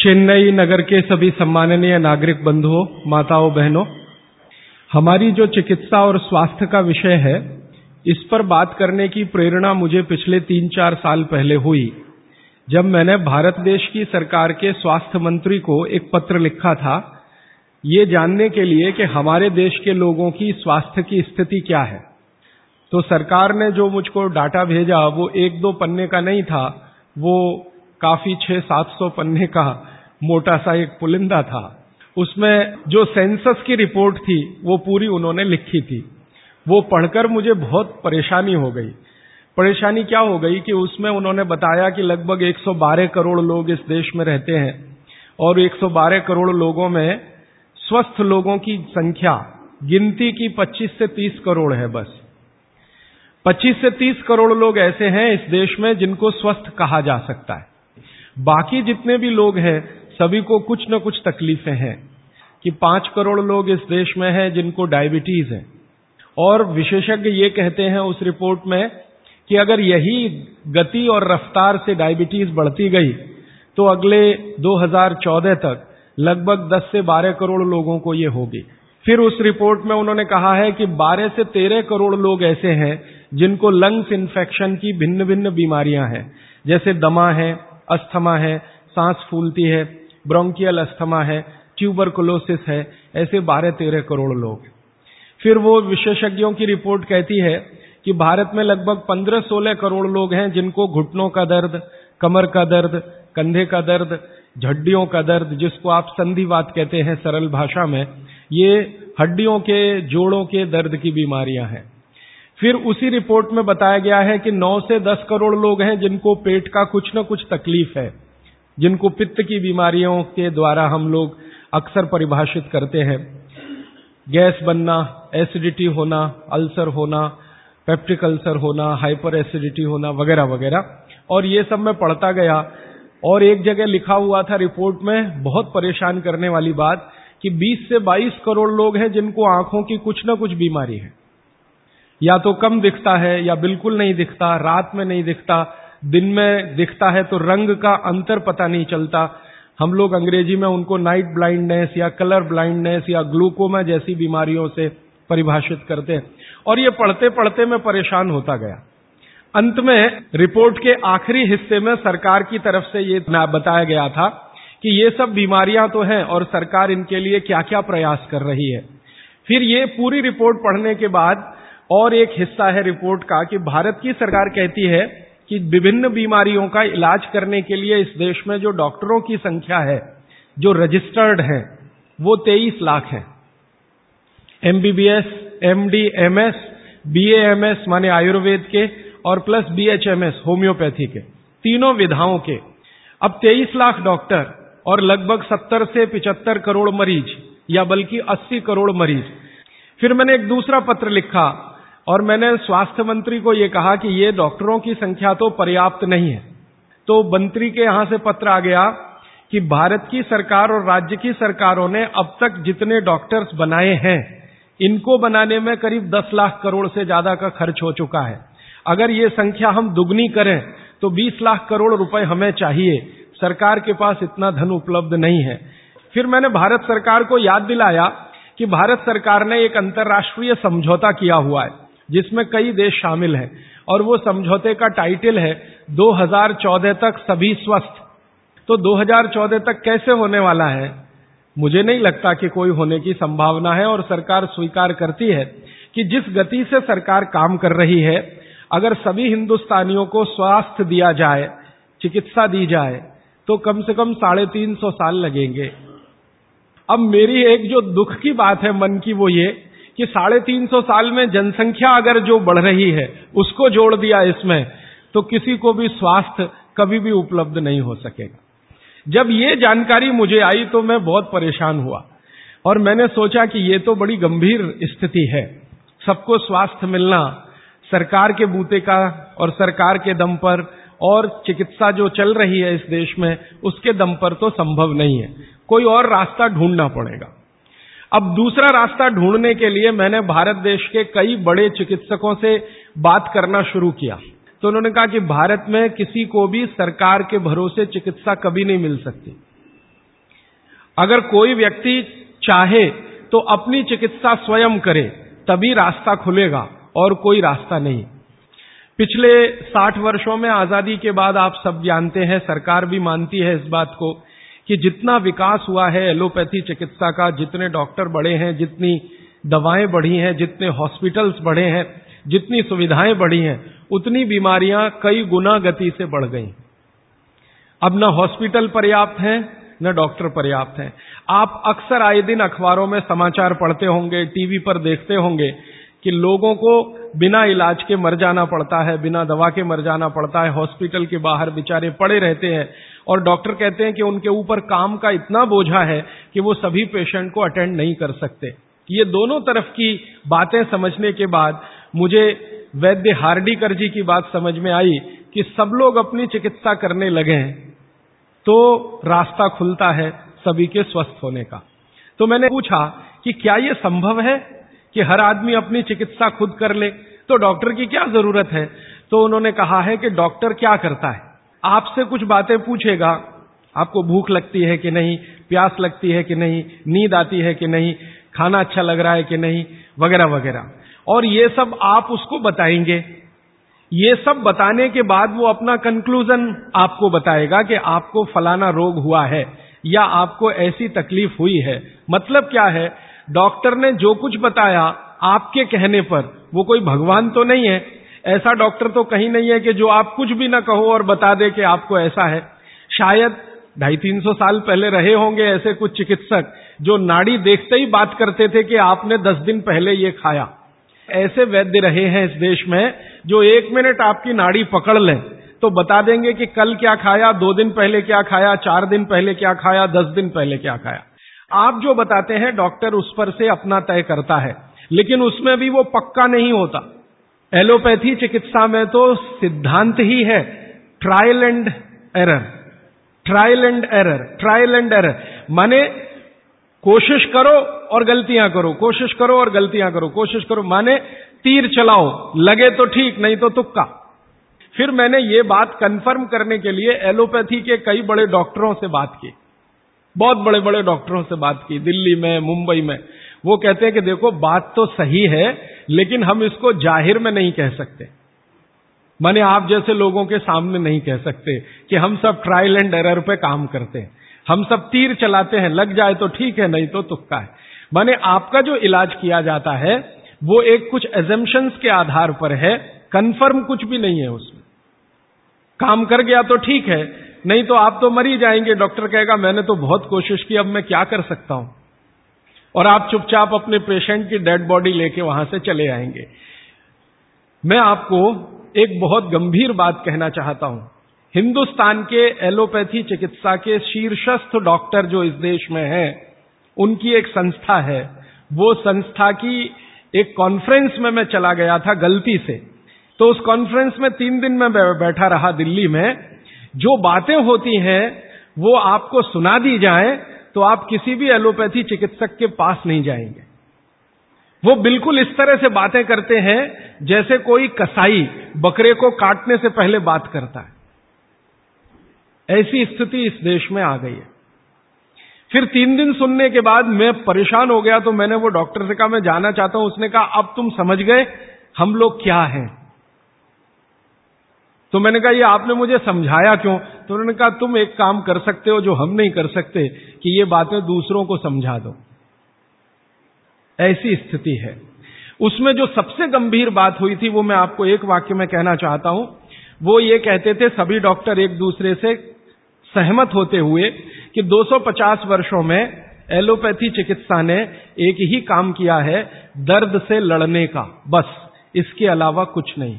चेन्नई नगर के सभी सम्माननीय नागरिक बंधुओं, माताओं, बहनों, हमारी जो चिकित्सा और स्वास्थ्य का विषय है, इस पर बात करने की प्रेरणा मुझे पिछले तीन चार साल पहले हुई, जब मैंने भारत देश की सरकार के स्वास्थ्य मंत्री को एक पत्र लिखा था। ये जानने के लिए कि हमारे देश के लोगों की स्वास्थ्य की स्थिति क्या है। तो सरकार ने जो मुझको डाटा भेजा, वो एक दो पन्ने का नहीं था, वो काफ़ी छह सात सौ पन्ने का मोटा सा एक पुलिंदा था। उसमें जो सेंसस की रिपोर्ट थी, वो पूरी उन्होंने लिखी थी। वो पढ़कर मुझे बहुत परेशानी हो गई। परेशानी क्या हो गई कि उसमें उन्होंने बताया कि लगभग 112 करोड़ लोग इस देश में रहते हैं और 112 करोड़ लोगों में स्वस्थ लोगों की संख्या गिनती की 25 से 30 करोड़ है बस। 25 से 30 करोड़ लोग ऐसे हैं इस देश में जिनको स्वस्थ कहा जा सकता है। बाकी जितने भी लोग हैं, सभी को कुछ न कुछ तकलीफें हैं कि पाँच करोड़ लोग इस देश में हैं जिनको डायबिटीज़ है। और विशेषज्ञ ये कहते हैं उस रिपोर्ट में कि अगर यही गति और रफ्तार से डायबिटीज़ बढ़ती गई तो अगले 2014 तक लगभग 10 से 12 करोड़ लोगों को ये होगी। फिर उस रिपोर्ट में उन्होंने कहा है कि 12 से 13 करोड़ लोग ऐसे हैं जिनको लंग्स इन्फेक्शन की भिन्न भिन्न बीमारियाँ हैं, जैसे दमा है अस्थमा है, सांस फूलती है, ब्रोंकियल अस्थमा है, ट्यूबरकुलोसिस है, ऐसे 12-13 करोड़ लोग। फिर वो विशेषज्ञों की रिपोर्ट कहती है कि भारत में लगभग 15-16 करोड़ लोग हैं जिनको घुटनों का दर्द, कमर का दर्द, कंधे का दर्द, झड्डियों का दर्द, जिसको आप संधिवात कहते हैं सरल भाषा में, ये हड्डियों के, जोड़ों के दर्द की बीमारियाँ हैं। फिर उसी रिपोर्ट में बताया गया है कि 9 से 10 करोड़ लोग हैं जिनको पेट का कुछ न कुछ तकलीफ़ है, जिनको पित्त की बीमारियों के द्वारा हम लोग अक्सर परिभाषित करते हैं। गैस बनना, एसिडिटी होना, अल्सर होना, पेप्टिक अल्सर होना, हाइपर एसिडिटी होना, वगैरह वगैरह। और ये सब मैं पढ़ता गया और एक जगह लिखा हुआ था रिपोर्ट में, बहुत परेशान करने वाली बात कि 20 से 22 करोड़ लोग हैं जिनको आँखों की कुछ न कुछ बीमारी है। या तो कम दिखता है या बिल्कुल नहीं दिखता, रात में नहीं दिखता, दिन में दिखता है तो रंग का अंतर पता नहीं चलता। हम लोग अंग्रेज़ी में उनको नाइट ब्लाइंडनेस या कलर ब्लाइंडनेस या ग्लूकोमा जैसी बीमारियों से परिभाषित करते हैं। और ये पढ़ते पढ़ते मैं परेशान होता गया। अंत में रिपोर्ट के आखिरी हिस्से में सरकार की तरफ़ से ये बताया गया था कि ये सब बीमारियाँ तो हैं और सरकार इनके लिए क्या क्या प्रयास कर रही है। फिर ये पूरी रिपोर्ट पढ़ने के बाद और एक हिस्सा है रिपोर्ट का कि भारत की सरकार कहती है कि विभिन्न बीमारियों का इलाज करने के लिए इस देश में जो डॉक्टरों की संख्या है, जो रजिस्टर्ड है, वो तेईस लाख है। एमबीबीएस एमडी एमएस बीएएमएस माने आयुर्वेद के और प्लस बीएचएमएस होम्योपैथी के, तीनों विधाओं के। अब 23 लाख डॉक्टर और लगभग 70 से 75 करोड़ मरीज़ या बल्कि 80 करोड़ मरीज़। फिर मैंने एक दूसरा पत्र लिखा और मैंने स्वास्थ्य मंत्री को यह कहा कि ये डॉक्टरों की संख्या तो पर्याप्त नहीं है। तो मंत्री के यहाँ से पत्र आ गया कि भारत की सरकार और राज्य की सरकारों ने अब तक जितने डॉक्टर्स बनाए हैं, इनको बनाने में करीब 10 लाख करोड़ से ज़्यादा का खर्च हो चुका है। अगर ये संख्या हम दुगनी करें तो 20 लाख करोड़ रुपए हमें चाहिए। सरकार के पास इतना धन उपलब्ध नहीं है। फिर मैंने भारत सरकार को याद दिलाया कि भारत सरकार ने एक अंतर्राष्ट्रीय समझौता किया हुआ है। जिसमें कई देश शामिल हैं। और वो समझौते का टाइटल है 2014 तक सभी स्वस्थ। तो 2014 तक कैसे होने वाला है? मुझे नहीं लगता कि कोई होने की संभावना है और सरकार स्वीकार करती है कि जिस गति से सरकार काम कर रही है, अगर सभी हिंदुस्तानियों को स्वास्थ्य दिया जाए, चिकित्सा दी जाए तो कम से कम साढ़े तीन सौ साल लगेंगे। अब मेरी एक जो दुख की बात है मन की वो ये कि साढ़े तीन सौ साल में जनसंख्या अगर जो बढ़ रही है, उसको जोड़ दिया इसमें तो किसी को भी स्वास्थ्य कभी भी उपलब्ध नहीं हो सकेगा। जब ये जानकारी मुझे आई तो मैं बहुत परेशान हुआ। और मैंने सोचा कि ये तो बड़ी गंभीर स्थिति है। सबको स्वास्थ्य मिलना, सरकार के बूते का और सरकार के दम पर, और चिकित्सा जो चल रही है इस देश में, उसके दम पर तो संभव नहीं है। कोई और रास्ता ढूंढना पड़ेगा। अब दूसरा रास्ता ढूँढने के लिए मैंने भारत देश के कई बड़े चिकित्सकों से बात करना शुरू किया। तो उन्होंने कहा कि भारत में किसी को भी सरकार के भरोसे चिकित्सा कभी नहीं मिल सकती। अगर कोई व्यक्ति चाहे तो अपनी चिकित्सा स्वयं करे, तभी रास्ता खुलेगा और कोई रास्ता नहीं। पिछले साठ वर्षों में आज़ादी के बाद आप सब जानते हैं, सरकार भी मानती है इस बात को कि जितना विकास हुआ है एलोपैथी चिकित्सा का, जितने डॉक्टर बढ़े हैं, जितनी दवाएँ बढ़ी हैं, जितने हॉस्पिटल्स बढ़े हैं, जितनी सुविधाएँ बढ़ी हैं, उतनी बीमारियाँ कई गुना गति से बढ़ गई। अब न हॉस्पिटल पर्याप्त हैं, न डॉक्टर पर्याप्त हैं। आप अक्सर आए दिन अखबारों में समाचार पढ़ते होंगे, टीवी पर देखते होंगे कि लोगों को बिना इलाज के मर जाना पड़ता है, बिना दवा के मर जाना पड़ता है, हॉस्पिटल के बाहर बेचारे पड़े रहते हैं। और डॉक्टर कहते हैं कि उनके ऊपर काम का इतना बोझा है कि वो सभी पेशेंट को अटेंड नहीं कर सकते। ये दोनों तरफ़ की बातें समझने के बाद मुझे वैद्य हार्डीकर जी की बात समझ में आई कि सब लोग अपनी चिकित्सा करने लगे हैं तो रास्ता खुलता है सभी के स्वस्थ होने का। तो मैंने पूछा कि क्या यह संभव है कि हर आदमी अपनी चिकित्सा खुद कर ले? तो डॉक्टर की क्या ज़रूरत है? तो उन्होंने कहा है कि डॉक्टर क्या करता है? आपसे कुछ बातें पूछेगा। आपको भूख लगती है कि नहीं, प्यास लगती है कि नहीं, नींद आती है कि नहीं, खाना अच्छा लग रहा है कि नहीं, वगैरह वगैरह। और ये सब आप उसको बताएँगे। ये सब बताने के बाद वो अपना कंक्लूजन आपको बताएगा कि आपको फलाना रोग हुआ है या आपको ऐसी तकलीफ़ हुई है। मतलब क्या है? डॉक्टर ने जो कुछ बताया आपके कहने पर, वो कोई भगवान तो नहीं है। ऐसा डॉक्टर तो कहीं नहीं है कि जो आप कुछ भी ना कहो और बता दे कि आपको ऐसा है। शायद ढाई तीन सौ साल पहले रहे होंगे ऐसे कुछ चिकित्सक जो नाड़ी देखते ही बात करते थे कि आपने दस दिन पहले ये खाया। ऐसे वैद्य रहे हैं इस देश में जो एक मिनट आपकी नाड़ी पकड़ लें तो बता देंगे कि कल क्या खाया, दो दिन पहले क्या खाया, चार दिन पहले क्या खाया, दस दिन पहले क्या खाया। आप जो बताते हैं डॉक्टर उस पर से अपना तय करता है, लेकिन उसमें भी वो पक्का नहीं होता। एलोपैथी चिकित्सा में तो सिद्धांत ही है trial and error trial and error trial and error माने कोशिश करो और गलतियाँ करो, कोशिश करो और गलतियाँ करो, कोशिश करो, माने तीर चलाओ, लगे तो ठीक, नहीं तो तुक्का। फिर मैंने ये बात कंफर्म करने के लिए एलोपैथी के कई बड़े डॉक्टरों से बात की। बहुत बड़े बड़े डॉक्टरों से बात की, दिल्ली में, मुंबई में। वो कहते हैं कि देखो, बात तो सही है, लेकिन हम इसको ज़ाहिर में नहीं कह सकते। माने आप जैसे लोगों के सामने नहीं कह सकते कि हम सब ट्रायल एंड एरर पे काम करते हैं। हम सब तीर चलाते हैं, लग जाए तो ठीक है, नहीं तो तुक्का है। माने आपका जो इलाज किया जाता है, वो एक कुछ एजम्पन्स के आधार पर है कंफर्म कुछ भी नहीं है उसमें। काम कर गया तो ठीक है, नहीं तो आप तो मरी जाएँगे। डॉक्टर कहेगा, मैंने तो बहुत कोशिश की, अब मैं क्या कर सकता हूँ? और आप चुपचाप अपने पेशेंट की डेड बॉडी लेके वहाँ से चले आएँगे। मैं आपको एक बहुत गंभीर बात कहना चाहता हूँ। हिंदुस्तान के एलोपैथी चिकित्सा के शीर्षस्थ डॉक्टर जो इस देश में हैं, उनकी एक संस्था है। वो संस्था की एक कॉन्फ्रेंस में मैं चला गया था गलती से। तो उस कॉन्फ्रेंस में तीन दिन में बैठा रहा दिल्ली में। जो बातें होती हैं, वो आपको सुना दी जाए तो आप किसी भी एलोपैथी चिकित्सक के पास नहीं जाएँगे। वो बिल्कुल इस तरह से बातें करते हैं जैसे कोई कसाई बकरे को काटने से पहले बात करता है। ऐसी स्थिति इस देश में आ गई है। फिर तीन दिन सुनने के बाद मैं परेशान हो गया तो मैंने वो डॉक्टर से कहा, मैं जाना चाहता हूँ। उसने कहा, अब तुम समझ गए हम लोग क्या हैं? तो मैंने कहा, ये आपने मुझे समझाया क्यों? तो उन्होंने कहा, तुम एक काम कर सकते हो जो हम नहीं कर सकते, कि ये बातें दूसरों को समझा दो। ऐसी स्थिति है। उसमें जो सबसे गंभीर बात हुई थी, वो मैं आपको एक वाक्य में कहना चाहता हूँ। वो ये कहते थे, सभी डॉक्टर एक दूसरे से सहमत होते हुए, कि 250 वर्षों में एलोपैथी चिकित्सा ने एक ही काम किया है, दर्द से लड़ने का, बस। इसके अलावा कुछ नहीं।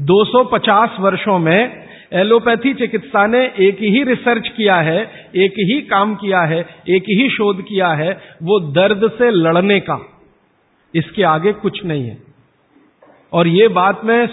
250 वर्षों में एलोपैथी चिकित्सा ने एक ही रिसर्च किया है, एक ही काम किया है, एक ही शोध किया है, वो दर्द से लड़ने का। इसके आगे कुछ नहीं है। और ये बात मैं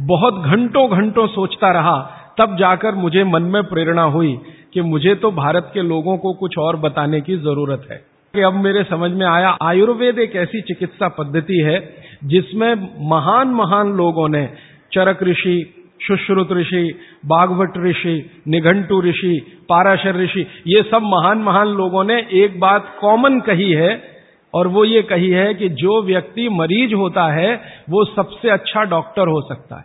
बहुत घंटों घंटों सोचता रहा, तब जाकर मुझे मन में प्रेरणा हुई कि मुझे तो भारत के लोगों को कुछ और बताने की ज़रूरत है। कि अब मेरे समझ में आया, आयुर्वेद एक ऐसी चिकित्सा पद्धति है, जिसमें महान महान लोगों ने चरक ऋषि सुश्रुत ऋषि बागवट ऋषि, निघंटू ऋषि, पाराशर ऋषि, ये सब महान महान लोगों ने एक बात कॉमन कही है और वो ये कही है कि जो व्यक्ति मरीज़ होता है, वो सबसे अच्छा डॉक्टर हो सकता है।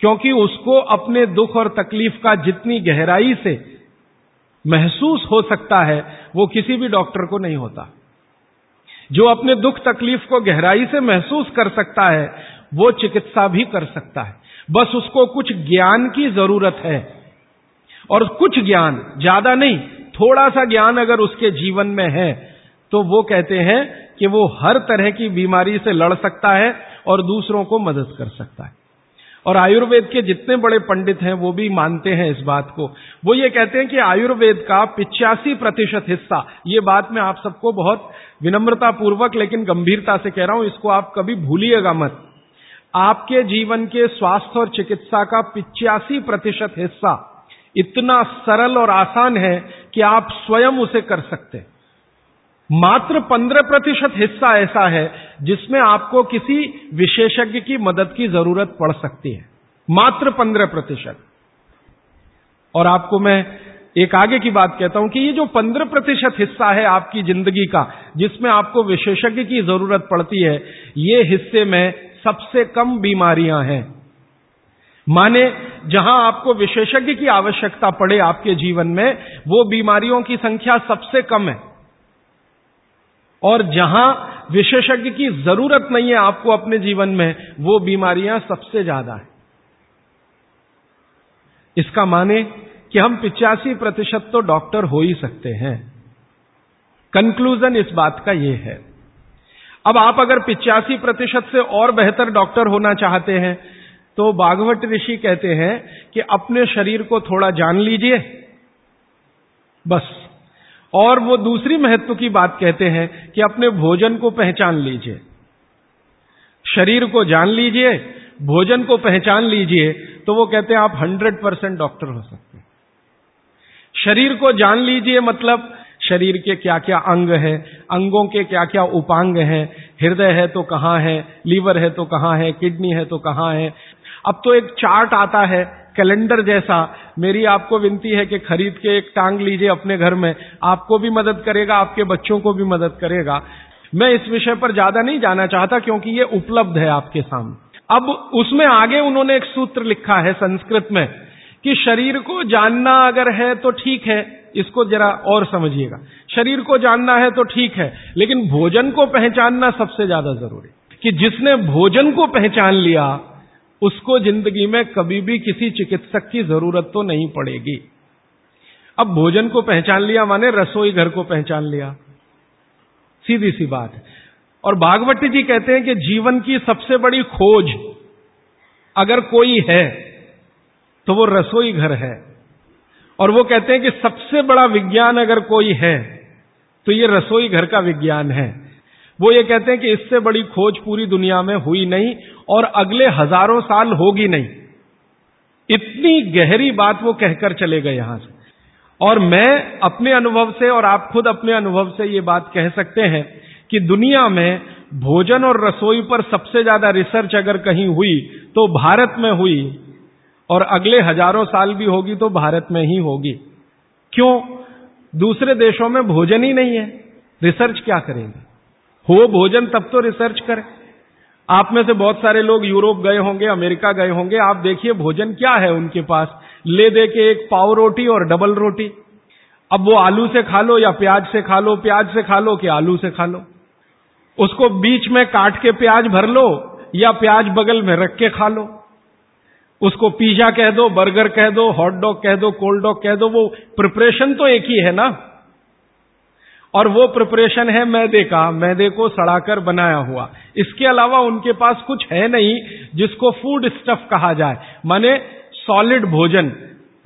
क्योंकि उसको अपने दुख और तकलीफ़ का जितनी गहराई से महसूस हो सकता है, वो किसी भी डॉक्टर को नहीं होता। जो अपने दुख तकलीफ़ को गहराई से महसूस कर सकता है वो चिकित्सा भी कर सकता है। बस उसको कुछ ज्ञान की ज़रूरत है। और कुछ ज्ञान, ज़्यादा नहीं थोड़ा सा ज्ञान अगर उसके जीवन में है तो वो कहते हैं कि वो हर तरह की बीमारी से लड़ सकता है और दूसरों को मदद कर सकता है। और आयुर्वेद के जितने बड़े पंडित हैं, वो भी मानते हैं इस बात को। वो ये कहते हैं कि आयुर्वेद का पिचासी प्रतिशत हिस्सा, ये बात मैं आप सबको बहुत विनम्रता पूर्वक लेकिन गंभीरता से कह रहा हूँ, इसको आप कभी भूलिएगा मत। आपके जीवन के स्वास्थ्य और चिकित्सा का पिचासी प्रतिशत हिस्सा इतना सरल और आसान है कि आप स्वयं उसे कर सकते मात्र पंद्रह प्रतिशत हिस्सा ऐसा है जिसमें आपको किसी विशेषज्ञ की मदद की ज़रूरत पड़ सकती है। मात्र पंद्रह प्रतिशत। और आपको मैं एक आगे की बात कहता हूँ कि ये जो पंद्रह प्रतिशत हिस्सा है आपकी ज़िंदगी का, जिसमें आपको विशेषज्ञ की ज़रूरत पड़ती है, ये हिस्से में सबसे कम बीमारियाँ हैं। माने जहाँ आपको विशेषज्ञ की आवश्यकता पड़े आपके जीवन में, वो बीमारियों की संख्या सबसे कम है। और जहाँ विशेषज्ञ की ज़रूरत नहीं है आपको अपने जीवन में, वो बीमारियाँ सबसे ज़्यादा है। इसका माने कि हम पिचासी प्रतिशत तो डॉक्टर हो ही सकते हैं। कंक्लूजन इस बात का यह है। अब आप अगर पिचासी प्रतिशत से और बेहतर डॉक्टर होना चाहते हैं तो बागवट ऋषि कहते हैं कि अपने शरीर को थोड़ा जान लीजिए, बस। और वो दूसरी महत्व की बात कहते हैं कि अपने भोजन को पहचान लीजिए। शरीर को जान लीजिए, भोजन को पहचान लीजिए तो वो कहते हैं आप हंड्रेड परसेंट डॉक्टर हो सकते हैं। शरीर को जान लीजिए मतलब शरीर के क्या क्या अंग हैं अंगों के क्या क्या उपांग हैं? हृदय है तो कहाँ है? लीवर है तो कहाँ है? किडनी है तो कहाँ है? अब तो एक चार्ट आता है, कैलेंडर जैसा। मेरी आपको विनती है कि खरीद के एक टांग लीजिए अपने घर में। आपको भी मदद करेगा, आपके बच्चों को भी मदद करेगा। मैं इस विषय पर ज़्यादा नहीं जाना चाहता क्योंकि ये उपलब्ध है आपके सामने। अब उसमें आगे उन्होंने एक सूत्र लिखा है संस्कृत में कि शरीर को जानना अगर है तो ठीक है। इसको जरा और समझिएगा। शरीर को जानना है तो ठीक है, लेकिन भोजन को पहचानना सबसे ज़्यादा ज़रूरी कि जिसने भोजन को पहचान लिया, उसको ज़िंदगी में कभी भी किसी चिकित्सक की ज़रूरत तो नहीं पड़ेगी। अब भोजन को पहचान लिया, माने रसोई घर को पहचान लिया। सीधी सी बात है। और भागवती जी कहते हैं कि जीवन की सबसे बड़ी खोज अगर कोई है तो वो रसोई घर है। और वो कहते हैं कि सबसे बड़ा विज्ञान अगर कोई है तो ये रसोई घर का विज्ञान है। वो ये कहते हैं कि इससे बड़ी खोज पूरी दुनिया में हुई नहीं और अगले हज़ारों साल होगी नहीं। इतनी गहरी बात वो कहकर चले गए यहाँ से। और मैं अपने अनुभव से और आप खुद अपने अनुभव से ये बात कह सकते हैं कि दुनिया में भोजन और रसोई पर सबसे ज़्यादा रिसर्च अगर कहीं हुई तो भारत में हुई और अगले हज़ारों साल भी होगी तो भारत में ही होगी। क्यों? दूसरे देशों में भोजन ही नहीं है। रिसर्च क्या करेंगे? हो भोजन तब तो रिसर्च करें। आप में से बहुत सारे लोग यूरोप गए होंगे, अमेरिका गए होंगे, आप देखिए भोजन क्या है उनके पास। ले दे के एक पाव रोटी और डबल रोटी। अब वो आलू से खा लो या प्याज से खा लो, प्याज से खा लो कि आलू से खा लो। उसको बीच में काट के प्याज भर लो या प्याज बगल में रख के खा लो। उसको पिज्जा कह दो, बर्गर कह दो हॉट डॉग कह दो कोल्ड डॉग कह दो, वो प्रिपरेशन तो एक ही है ना? और वो प्रिपरेशन है मैदे का, मैदे को सड़ाकर बनाया हुआ। इसके अलावा उनके पास कुछ है नहीं जिसको फ़ूड स्टफ़ कहा जाए। माने सॉलिड भोजन।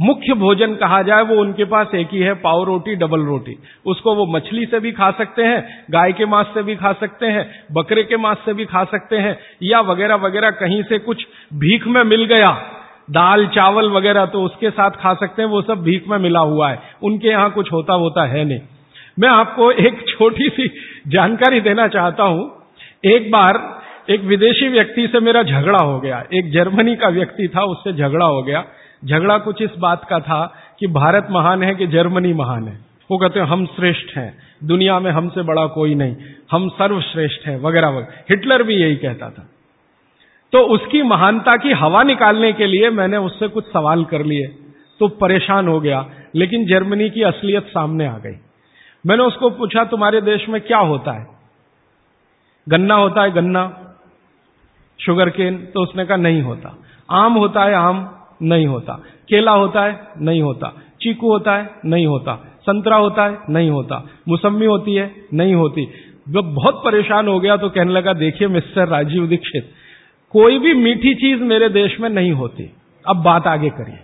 मुख्य भोजन कहा जाए, वो उनके पास एक ही है, पाव रोटी, डबल रोटी। उसको वो मछली से भी खा सकते हैं, गाय के मांस से भी खा सकते हैं, बकरे के मांस से भी खा सकते हैं, या वगैरह वगैरह कहीं से कुछ भीख में मिल गया, दाल, चावल वगैरह तो उसके साथ खा सकते हैं, वो सब भीख में मिला हुआ है। उनके यहाँ कुछ होता होता है नहीं। मैं आपको एक छोटी सी जानकारी देना चाहता हूँ। एक बार एक विदेशी व्यक्ति से मेरा झगड़ा हो गया। एक जर्मनी का व्यक्ति था, उससे झगड़ा हो गया। झगड़ा कुछ इस बात का था कि भारत महान है कि जर्मनी महान है। वो कहते हैं, हम श्रेष्ठ हैं। दुनिया में हमसे बड़ा कोई नहीं। हम सर्वश्रेष्ठ हैं, वगैरह वगैरह। हिटलर भी यही कहता था। तो उसकी महानता की हवा निकालने के लिए मैंने उससे कुछ सवाल कर लिए। तो परेशान हो गया, लेकिन जर्मनी की असलियत सामने आ गई। मैंने उसको पूछा, तुम्हारे देश में क्या होता है? गन्ना होता है, गन्ना। Sugar cane. तो उसने कहा, नहीं होता। आम होता है आम। नहीं होता। केला होता है, नहीं होता। चीकू होता है, नहीं होता। संतरा होता है, नहीं होता। मुसम्मी होती है, नहीं होती। जब बहुत परेशान हो गया तो कहने लगा, देखिए मिस्टर राजीव दीक्षित, कोई भी मीठी चीज़ मेरे देश में नहीं होती। अब बात आगे करिए।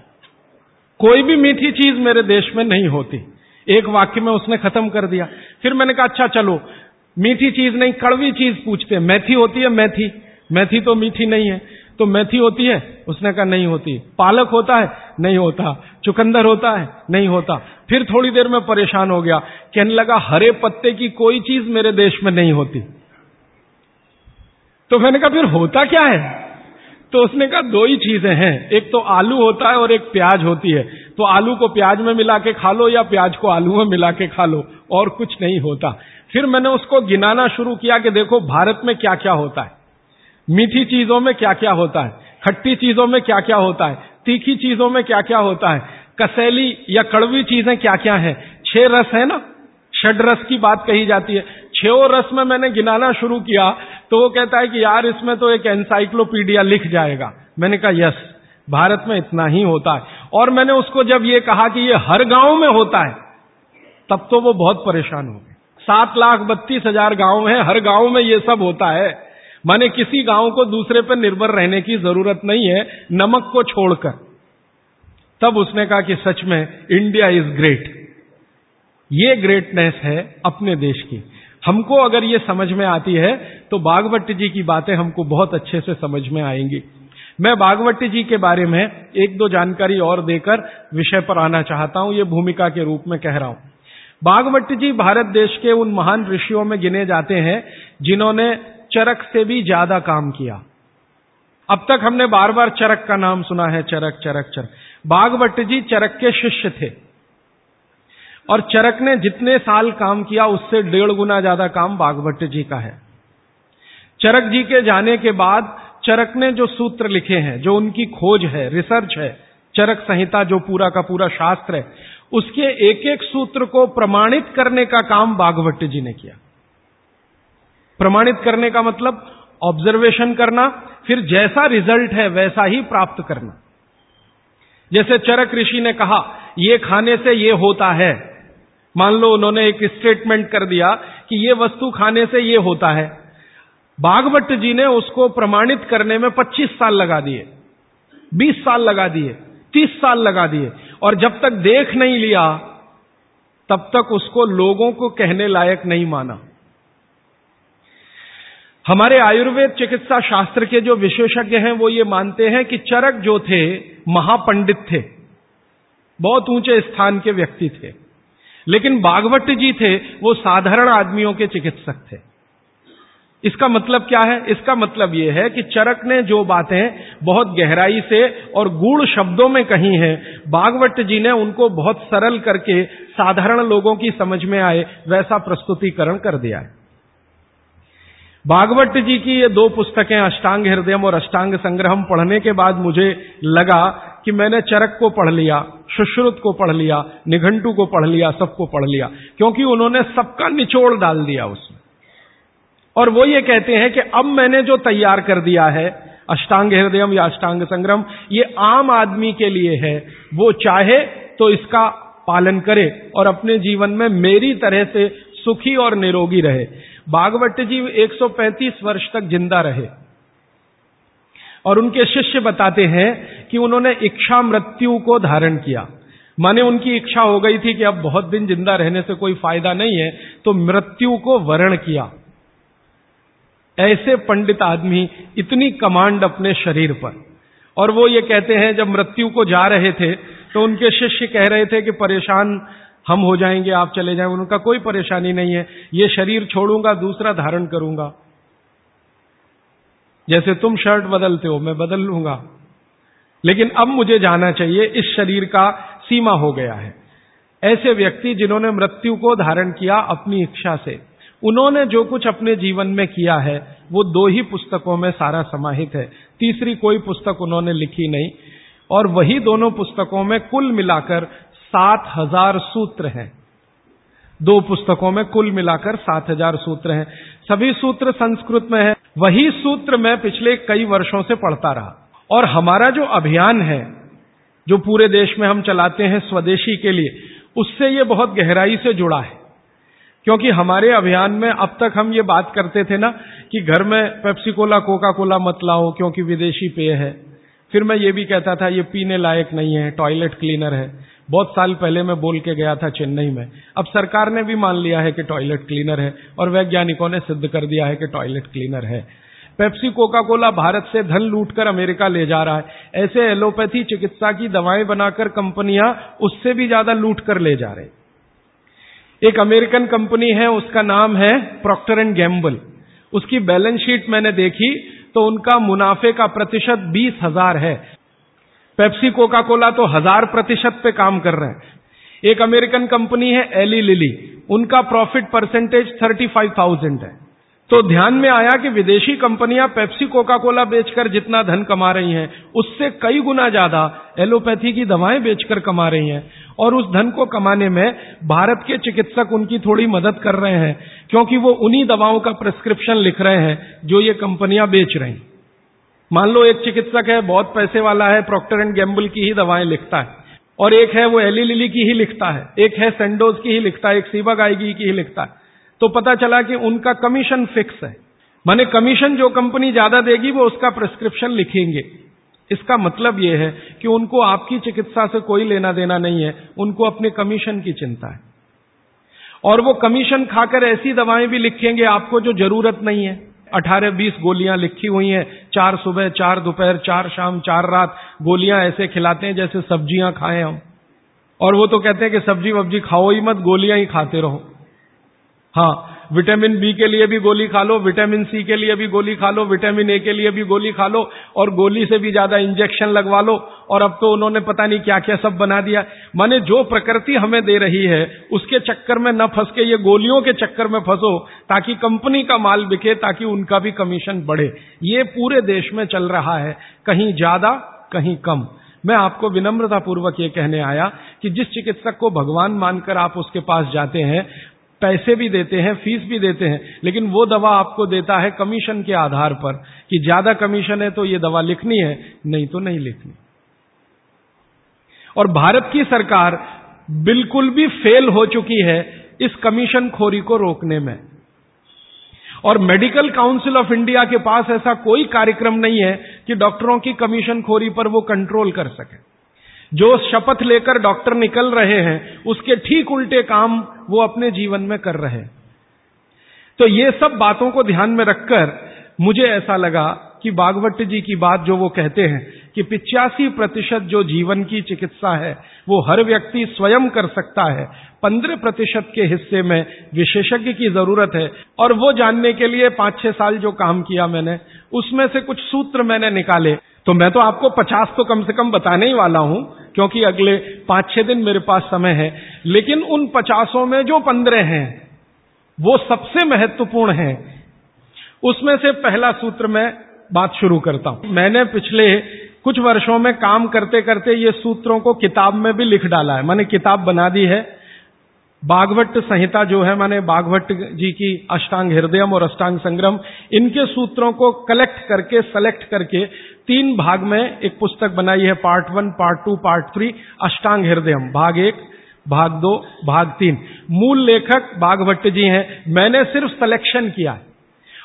कोई भी मीठी चीज़ मेरे देश में नहीं होती। एक वाक्य में उसने खत्म कर दिया। फिर मैंने कहा अच्छा चलो। मीठी चीज़ नहीं, कड़वी चीज़ पूछते मैथी होती है, मैथी। मैथी तो मीठी नहीं है। तो मेथी होती है? उसने कहा, नहीं होती। पालक होता है? नहीं होता। चुकंदर होता है? नहीं होता। फिर थोड़ी देर में परेशान हो गया। कहने लगा, हरे पत्ते की कोई चीज़ मेरे देश में नहीं होती। तो मैंने कहा, फिर होता क्या है? तो उसने कहा, दो ही चीज़ें हैं। एक तो आलू होता है और एक प्याज होती है। तो आलू को प्याज में मिला के खा लो या प्याज को आलू में मिला के खा लो। और कुछ नहीं होता। फिर मैंने उसको गिनाना शुरू किया कि देखो, भारत में क्या क्या होता है। मीठी चीज़ों में क्या क्या होता है? खट्टी चीज़ों में क्या क्या होता है? तीखी चीज़ों में क्या क्या होता है? कसैली या कड़वी चीज़ें क्या क्या है? छह रस है ना? षड रस की बात कही जाती है। छो रस में मैंने गिनाना शुरू किया तो वो कहता है कि यार इसमें तो एक एनसाइक्लोपीडिया लिख जाएगा। मैंने कहा, यस, भारत में इतना ही होता है। और मैंने उसको जब ये कहा कि ये हर गाँव में होता है, तब तो वो बहुत परेशान हो गए। सात लाख बत्तीस हज़ार गाँव है, हर गाँव में ये सब होता है। माने किसी गाँव को दूसरे पर निर्भर रहने की ज़रूरत नहीं है, नमक को छोड़कर। तब उसने कहा कि सच में इंडिया इज़ ग्रेट ये ग्रेटनेस है अपने देश की। हमको अगर ये समझ में आती है तो बागवट जी की बातें हमको बहुत अच्छे से समझ में आएँगी। मैं बागवट जी के बारे में एक दो जानकारी और देकर विषय पर आना चाहता हूँ, ये भूमिका के रूप में कह रहा हूँ। बागवट जी भारत देश के उन महान ऋषियों में गिने जाते हैं, जिन्होंने चरक से भी ज़्यादा काम किया। अब तक हमने बार बार चरक का नाम सुना है, चरक चरक चरक। बागवट जी चरक के शिष्य थे। और चरक ने जितने साल काम किया, उससे डेढ़ गुना ज़्यादा काम बागवट जी का है। चरक जी के जाने के बाद चरक ने जो सूत्र लिखे हैं, जो उनकी खोज है, रिसर्च है, चरक संहिता जो पूरा का पूरा शास्त्र है, उसके एक एक सूत्र को प्रमाणित करने का काम बागवट जी ने किया। प्रमाणित करने का मतलब ऑब्जर्वेशन करना, फिर जैसा रिज़ल्ट है वैसा ही प्राप्त करना। जैसे चरक ऋषि ने कहा, ये खाने से ये होता है। मान लो उन्होंने एक स्टेटमेंट कर दिया कि ये वस्तु खाने से ये होता है। बागवट जी ने उसको प्रमाणित करने में 25 साल लगा दिए 20 साल लगा दिए 30 साल लगा दिए, और जब तक देख नहीं लिया, तब तक उसको लोगों को कहने लायक नहीं माना। हमारे आयुर्वेद चिकित्सा शास्त्र के जो विशेषज्ञ हैं, वो ये मानते हैं कि चरक जो थे, महापंडित थे। बहुत ऊँचे स्थान के व्यक्ति थे। लेकिन बागवट जी थे, वो साधारण आदमियों के चिकित्सक थे। इसका मतलब क्या है? इसका मतलब यह है कि चरक ने जो बातें बहुत गहराई से और गूढ़ शब्दों में कही हैं बागवट जी ने उनको बहुत सरल करके साधारण लोगों की समझ में आए, वैसा प्रस्तुतिकरण कर दिया है। भागवत जी की ये दो पुस्तकें, अष्टांग हृदय और अष्टांग संग्रहम, पढ़ने के बाद मुझे लगा कि मैंने चरक को पढ़ लिया, सुश्रुत को पढ़ लिया, निघंटू को पढ़ लिया, सबको पढ़ लिया, क्योंकि उन्होंने सबका निचोड़ डाल दिया उसमें। और वो ये कहते हैं कि अब मैंने जो तैयार कर दिया है, अष्टांग हृदयम या अष्टांग संग्रम ये आम आदमी के लिए है। वो चाहे तो इसका पालन करे और अपने जीवन में मेरी तरह से सुखी और निरोगी रहे। बागवट जी 135 वर्ष तक ज़िंदा रहे। और उनके शिष्य बताते हैं कि उन्होंने इच्छा मृत्यु को धारण किया। माने उनकी इच्छा हो गई थी कि अब बहुत दिन ज़िंदा रहने से कोई फ़ायदा नहीं है तो मृत्यु को वरण किया। ऐसे पंडित आदमी इतनी कमांड अपने शरीर पर। और वो ये कहते हैं, जब मृत्यु को जा रहे थे तो उनके शिष्य कह रहे थे कि परेशान हम हो जाएँगे, आप चले जाएँगे, उनका कोई परेशानी नहीं है। ये शरीर छोड़ूँगा, दूसरा धारण करूँगा। जैसे तुम शर्ट बदलते हो, मैं बदल लूँगा। लेकिन अब मुझे जाना चाहिए, इस शरीर का सीमा हो गया है। ऐसे व्यक्ति जिन्होंने मृत्यु को धारण किया अपनी इच्छा से, उन्होंने जो कुछ अपने जीवन में किया है, वो दो ही पुस्तकों में सारा समाहित है। तीसरी कोई पुस्तक उन्होंने लिखी नहीं, और वही दोनों पुस्तकों में कुल मिलाकर सात हज़ार सूत्र हैं। दो पुस्तकों में कुल मिलाकर सात हज़ार सूत्र हैं। सभी सूत्र संस्कृत में है। वही सूत्र मैं पिछले कई वर्षों से पढ़ता रहा। और हमारा जो अभियान है, जो पूरे देश में हम चलाते हैं स्वदेशी के लिए, उससे ये बहुत गहराई से जुड़ा है। क्योंकि हमारे अभियान में अब तक हम ये बात करते थे ना कि घर में पेप्सी कोला कोका कोला मत लाओ, क्योंकि विदेशी पेय है। फिर मैं ये भी कहता था, ये पीने लायक नहीं है टॉयलेट क्लीनर है। बहुत साल पहले मैं बोल के गया था चेन्नई में। अब सरकार ने भी मान लिया है कि टॉयलेट क्लीनर है और वैज्ञानिकों ने सिद्ध कर दिया है कि टॉयलेट क्लीनर है। पेप्सी कोका कोला भारत से धन लूटकर अमेरिका ले जा रहा है। ऐसे एलोपैथी चिकित्सा की दवाएँ बनाकर कंपनियाँ उससे भी ज़्यादा लूट कर ले जा रहे एक अमेरिकन कंपनी है, उसका नाम है प्रॉक्टर एंड गैम्बल उसकी बैलेंस शीट मैंने देखी तो उनका मुनाफे का प्रतिशत बीस हज़ार है। पेप्सी कोका कोला तो हज़ार प्रतिशत पे काम कर रहे हैं। एक अमेरिकन कंपनी है एली लिली उनका profit percentage thirty five thousand है। तो ध्यान में आया कि विदेशी कंपनियाँ पेप्सी कोका कोला बेचकर जितना धन कमा रही हैं, उससे कई गुना ज़्यादा एलोपैथी की दवाएँ बेचकर कमा रही हैं। और उस धन को कमाने में भारत के चिकित्सक उनकी थोड़ी मदद कर रहे हैं, क्योंकि वो उन्हीं दवाओं का प्रिस्क्रिप्शन लिख रहे हैं जो ये कंपनियाँ बेच रही मान लो एक चिकित्सक है, बहुत पैसे वाला है प्रॉक्टर एंड गैम्बल की ही दवाएँ लिखता है। और एक है वो एली लिली की ही लिखता है। एक है सेंडोज की ही लिखता है, एक सीबा गायगी की ही लिखता है। तो पता चला कि उनका कमीशन फिक्स है। माने कमीशन जो कंपनी ज़्यादा देगी, वो उसका प्रिस्क्रिप्शन लिखेंगे। इसका मतलब यह है कि उनको आपकी चिकित्सा से कोई लेना देना नहीं है, उनको अपने कमीशन की चिंता है। और वो कमीशन खाकर ऐसी दवाएँ भी लिखेंगे, आपको जो ज़रूरत नहीं है। अठारह बीस गोलियाँ लिखी हुई हैं। चार सुबह, चार दोपहर, चार शाम, चार रात गोलियाँ ऐसे खिलाते हैं जैसे सब्ज़ियाँ खाएँ हम। और वो तो कहते हैं कि सब्ज़ी वब्जी खाओ ही मत, गोलियाँ ही खाते रहो। हाँ विटामिन बी के लिए भी गोली खा लो, विटामिन सी के लिए भी गोली खा लो, विटामिन ए के लिए भी गोली खा लो और गोली से भी ज़्यादा इंजेक्शन लगवा लो। और अब तो उन्होंने पता नहीं क्या क्या सब बना दिया। माने जो प्रकृति हमें दे रही है, उसके चक्कर में न फंस के, ये गोलियों के चक्कर में फंसो, ताकि कंपनी का माल बिके, ताकि उनका भी कमीशन बढ़े। ये पूरे देश में चल रहा है, कहीं ज़्यादा, कहीं कम। मैं आपको विनम्रता पूर्वक ये कहने आया कि जिस चिकित्सक को भगवान मानकर आप उसके पास जाते हैं पैसे भी देते हैं फ़ीस भी देते हैं, लेकिन वो दवा आपको देता है कमीशन के आधार पर कि ज़्यादा कमीशन है तो ये दवा लिखनी है, नहीं तो नहीं लिखनी। और भारत की सरकार बिल्कुल भी फेल हो चुकी है इस कमीशन खोरी को रोकने में। और मेडिकल काउंसिल ऑफ़ इंडिया के पास ऐसा कोई कार्यक्रम नहीं है कि डॉक्टरों की कमीशन खोरी पर वो कंट्रोल कर सके। जो शपथ लेकर डॉक्टर निकल रहे हैं, उसके ठीक उल्टे काम वो अपने जीवन में कर रहे तो ये सब बातों को ध्यान में रखकर मुझे ऐसा लगा कि बागवट जी की बात जो वो कहते हैं कि पिचासी प्रतिशत जो जीवन की चिकित्सा है, वो हर व्यक्ति स्वयं कर सकता है। पंद्रह प्रतिशत के हिस्से में विशेषज्ञ की ज़रूरत है। और वो जानने के लिए पाँच छह साल जो काम किया मैंने, उसमें से कुछ सूत्र मैंने निकाले। तो मैं तो आपको पचास तो कम से कम बताने ही वाला हूँ, क्योंकि अगले पाँच छह दिन मेरे पास समय है। लेकिन उन पचासों में जो पंद्रह हैं, वो सबसे महत्वपूर्ण है। उसमें से पहला सूत्र मैं बात शुरू करता हूँ। मैंने पिछले कुछ वर्षों में काम करते करते ये सूत्रों को किताब में भी लिख डाला है। मैंने किताब बना दी है। बागवट संहिता जो है, मैंने बागवट जी की अष्टांग हृदयम और अष्टांग संग्रम इनके सूत्रों को कलेक्ट करके सेलेक्ट करके तीन भाग में एक पुस्तक बनाई है part one part two part three Ashtanga Hridayam. भाग एक, भाग दो, भाग तीन। मूल लेखक बागभट्ट जी हैं। मैंने सिर्फ़ सिलेक्शन किया।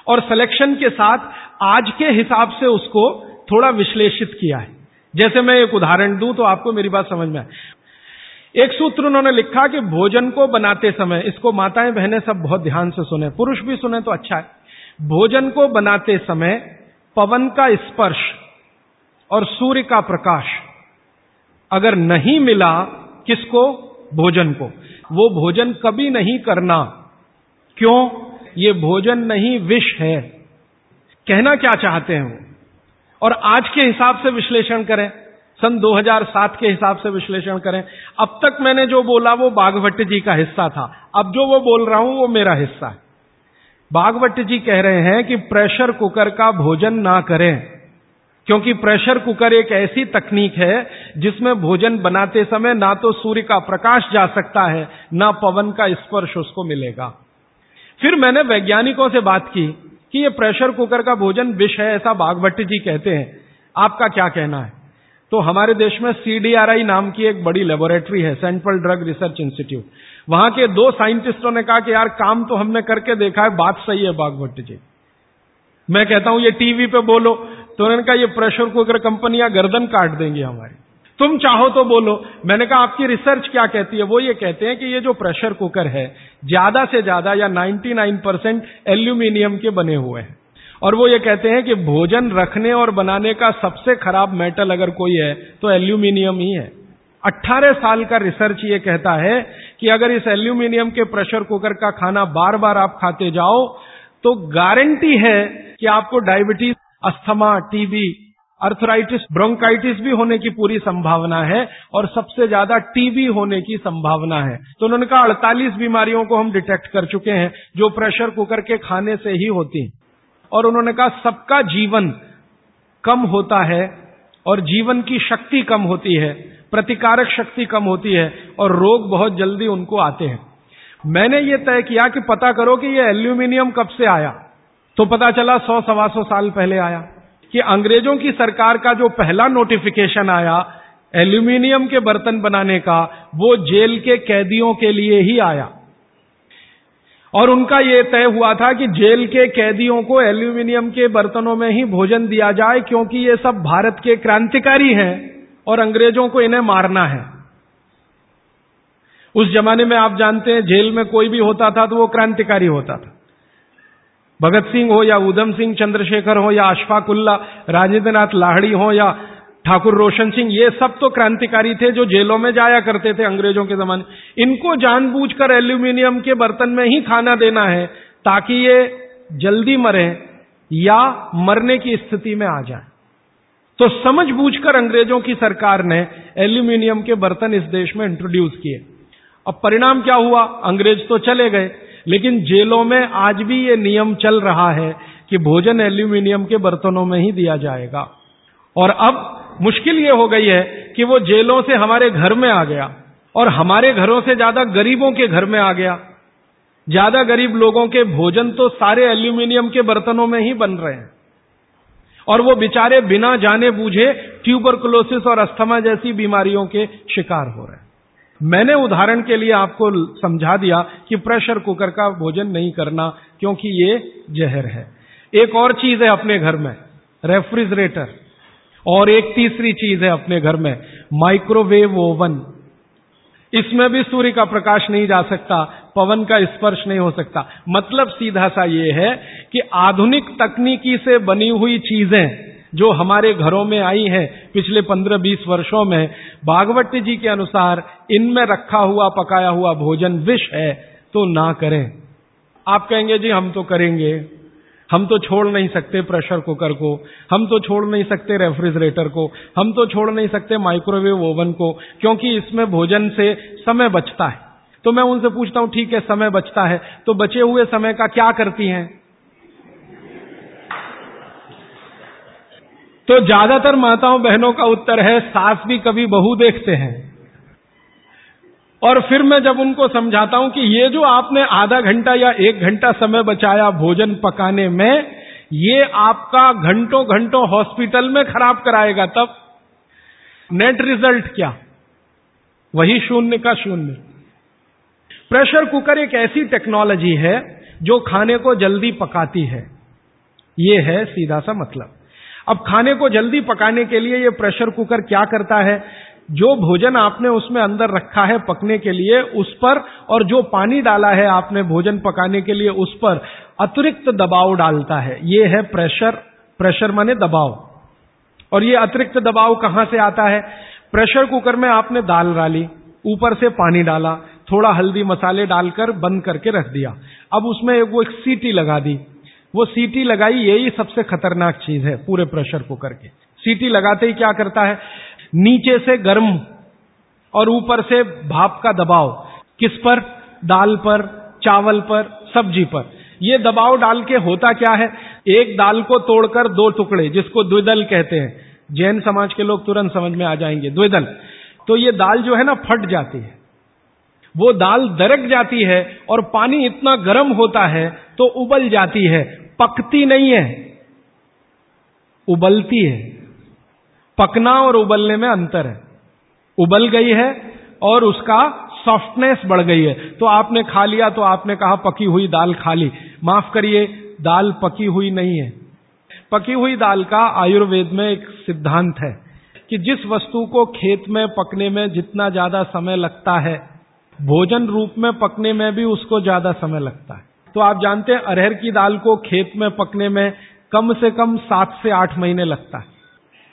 और सिलेक्शन के साथ आज के हिसाब से उसको थोड़ा विश्लेषित किया है। जैसे मैं एक उदाहरण दूँ तो आपको मेरी बात समझ में आए। एक सूत्र उन्होंने लिखा कि भोजन को बनाते समय, इसको माताएँ बहनें सब बहुत ध्यान से सुने, पुरुष भी सुने तो अच्छा है। भोजन को बनाते समय पवन का स्पर्श और सूर्य का प्रकाश। अगर नहीं मिला किसको? भोजन को। वो भोजन कभी नहीं करना। क्यों? ये भोजन नहीं विष है। कहना क्या चाहते हैं वो? और आज के हिसाब से विश्लेषण करें। सन 2007 के हिसाब से विश्लेषण करें। अब तक मैंने जो बोला वो बागभट्ट जी का हिस्सा था। अब जो वो बोल रहा हूँ वो मेरा हिस्सा है। बागवट जी कह रहे हैं कि प्रेशर कुकर का भोजन ना करें। क्योंकि प्रेशर कुकर एक ऐसी तकनीक है जिसमें भोजन बनाते समय ना तो सूर्य का प्रकाश जा सकता है, ना पवन का स्पर्श उसको मिलेगा। फिर मैंने वैज्ञानिकों से बात की कि ये प्रेशर कुकर का भोजन विष है ऐसा बागभट्ट जी कहते हैं। आपका क्या कहना है? तो हमारे देश में सीडीआरआई नाम की एक बड़ी लेबोरेटरी है सेंट्रल ड्रग रिसर्च इंस्टीट्यूट वहाँ के दो साइंटिस्टों ने कहा कि यार काम तो हमने करके देखा है, बात सही है बागभट्ट जी। मैं कहता हूँ, ये टीवी पे बोलो तो उन्होंने कहा, ये प्रेशर कुकर कंपनियाँ गर्दन काट देंगी हमारी। तुम चाहो तो बोलो। मैंने कहा, आपकी रिसर्च क्या कहती है? वो ये कहते हैं कि ये जो प्रेशर कुकर है, ज़्यादा से ज़्यादा या 99 परसेंट एल्यूमिनियम के बने हुए हैं। और वो ये कहते हैं कि भोजन रखने और बनाने का सबसे खराब मेटल अगर कोई है तो एल्यूमिनियम ही है। 18 साल का रिसर्च ये कहता है कि अगर इस एल्यूमिनियम के प्रेशर कुकर का खाना बार बार आप खाते जाओ तो गारंटी है कि आपको diabetes asthma, TB, arthritis, bronchitis भी होने की पूरी संभावना है और सबसे ज़्यादा टीबी होने की संभावना है। तो उन्होंने कहा, अड़तालीस बीमारियों को हम डिटेक्ट कर चुके हैं, जो प्रेशर कुकर के खाने से ही होती और उन्होंने कहा, सबका जीवन कम होता है और जीवन की शक्ति कम होती है, प्रतिकारक शक्ति कम होती है और रोग बहुत जल्दी उनको आते हैं। मैंने ये तय किया कि पता करो कि ये एल्यूमिनियम कब से आया। तो पता चला सौ सवा सौ साल पहले आया कि अंग्रेज़ों की सरकार का जो पहला नोटिफिकेशन आया एल्यूमिनियम के बर्तन बनाने का, वो जेल के कैदियों के लिए ही आया। और उनका यह तय हुआ था कि जेल के कैदियों को एल्यूमिनियम के बर्तनों में ही भोजन दिया जाए, क्योंकि ये सब भारत के क्रांतिकारी हैं और अंग्रेज़ों को इन्हें मारना है। उस जमाने में आप जानते हैं, जेल में कोई भी होता था तो वो क्रांतिकारी होता था। भगत सिंह हो या उधम सिंह, चंद्रशेखर हो या अशफाकुल्ला राजेंद्र नाथ लाहड़ी हो या ठाकुर रोशन सिंह, ये सब तो क्रांतिकारी थे जो जेलों में जाया करते थे अंग्रेज़ों के जमाने। इनको जानबूझकर एल्यूमिनियम के बर्तन में ही खाना देना है ताकि ये जल्दी मरे या मरने की स्थिति में आ जाए। तो समझ बूझकर अंग्रेज़ों की सरकार ने एल्यूमिनियम के बर्तन इस देश में इंट्रोड्यूस किए। अब परिणाम क्या हुआ? अंग्रेज़ तो चले गए। लेकिन जेलों में आज भी ये नियम चल रहा है कि भोजन एल्यूमिनियम के बर्तनों में ही दिया जाएगा। और अब मुश्किल ये हो गई है कि वो जेलों से हमारे घर में आ गया और हमारे घरों से ज़्यादा गरीबों के घर में आ गया। ज़्यादा गरीब लोगों के भोजन तो सारे एल्यूमिनियम के बर्तनों में ही बन रहे हैं। और वो बेचारे बिना जाने बूझे ट्यूबरकुलोसिस और अस्थमा जैसी बीमारियों के शिकार हो रहे हैं। मैंने उदाहरण के लिए आपको समझा दिया कि प्रेशर कुकर का भोजन नहीं करना, क्योंकि ये जहर है। एक और चीज़ है अपने घर में, रेफ्रिजरेटर। और एक तीसरी चीज़ है अपने घर में, माइक्रोवेव ओवन। इसमें भी सूर्य का प्रकाश नहीं जा सकता, पवन का स्पर्श नहीं हो सकता। मतलब सीधा सा ये है कि आधुनिक तकनीकी से बनी हुई चीज़ें जो हमारे घरों में आई हैं पिछले पंद्रह बीस वर्षों में भागवत जी के अनुसार, इनमें रखा हुआ, पकाया हुआ भोजन विष है तो ना करें। आप कहेंगे, जी, हम तो करेंगे। हम तो छोड़ नहीं सकते प्रेशर कुकर को। हम तो छोड़ नहीं सकते रेफ्रिजरेटर को। हम तो छोड़ नहीं सकते माइक्रोवेव ओवन को, क्योंकि इसमें भोजन से समय बचता है। तो मैं उनसे पूछता हूँ, ठीक है, समय बचता है। तो बचे हुए समय का क्या करती हैं? तो ज़्यादातर माताओं बहनों का उत्तर है, सास भी कभी बहू देखते हैं। और फिर मैं जब उनको समझाता हूँ कि ये जो आपने आधा घंटा या एक घंटा समय बचाया भोजन पकाने में, ये आपका घंटों घंटों हॉस्पिटल में खराब कराएगा, तब नेट रिज़ल्ट क्या? वही शून्य का शून्य। प्रेशर कुकर एक ऐसी टेक्नोलॉजी है, जो खाने को जल्दी पकाती है। ये है सीधा सा मतलब। अब खाने को जल्दी पकाने के लिए ये प्रेशर कुकर क्या करता है? जो भोजन आपने उसमें अंदर रखा है पकने के लिए, उस पर, और जो पानी डाला है आपने भोजन पकाने के लिए, उस पर अतिरिक्त दबाव डालता है। ये है प्रेशर प्रेशर माने दबाव। और ये अतिरिक्त दबाव कहाँ से आता है? प्रेशर कुकर में आपने दाल डाली, ऊपर से पानी डाला, थोड़ा हल्दी मसाले डालकर बंद करके रख दिया। अब उसमें वो एक सीटी लगा दी वो सीटी लगाई, यही सबसे खतरनाक चीज़ है पूरे प्रेशर कुकर के। सीटी लगाते ही क्या करता है? नीचे से गर्म और ऊपर से भाप का दबाव। किस पर? दाल पर, चावल पर, सब्ज़ी पर। ये दबाव डाल के होता क्या है? एक दाल को तोड़कर दो टुकड़े, जिसको द्विदल कहते हैं। जैन समाज के लोग तुरंत समझ में आ जाएँगे, द्विदल। तो ये दाल जो है ना, फट जाती है। वो दाल दरक जाती है और पानी इतना गर्म होता है तो उबल जाती है। पकती नहीं है, उबलती है। पकना और उबलने में अंतर है। उबल गई है और उसका सॉफ्टनेस बढ़ गई है। तो आपने खा लिया तो आपने कहा पकी हुई दाल खा ली। माफ़ करिए, दाल पकी हुई नहीं है। पकी हुई दाल का आयुर्वेद में एक सिद्धांत है कि जिस वस्तु को खेत में पकने में जितना ज़्यादा समय लगता है, भोजन रूप में पकने में भी उसको ज़्यादा समय लगता है। तो आप जानते हैं, अरहर की दाल को खेत में पकने में कम से कम सात से आठ महीने लगता है।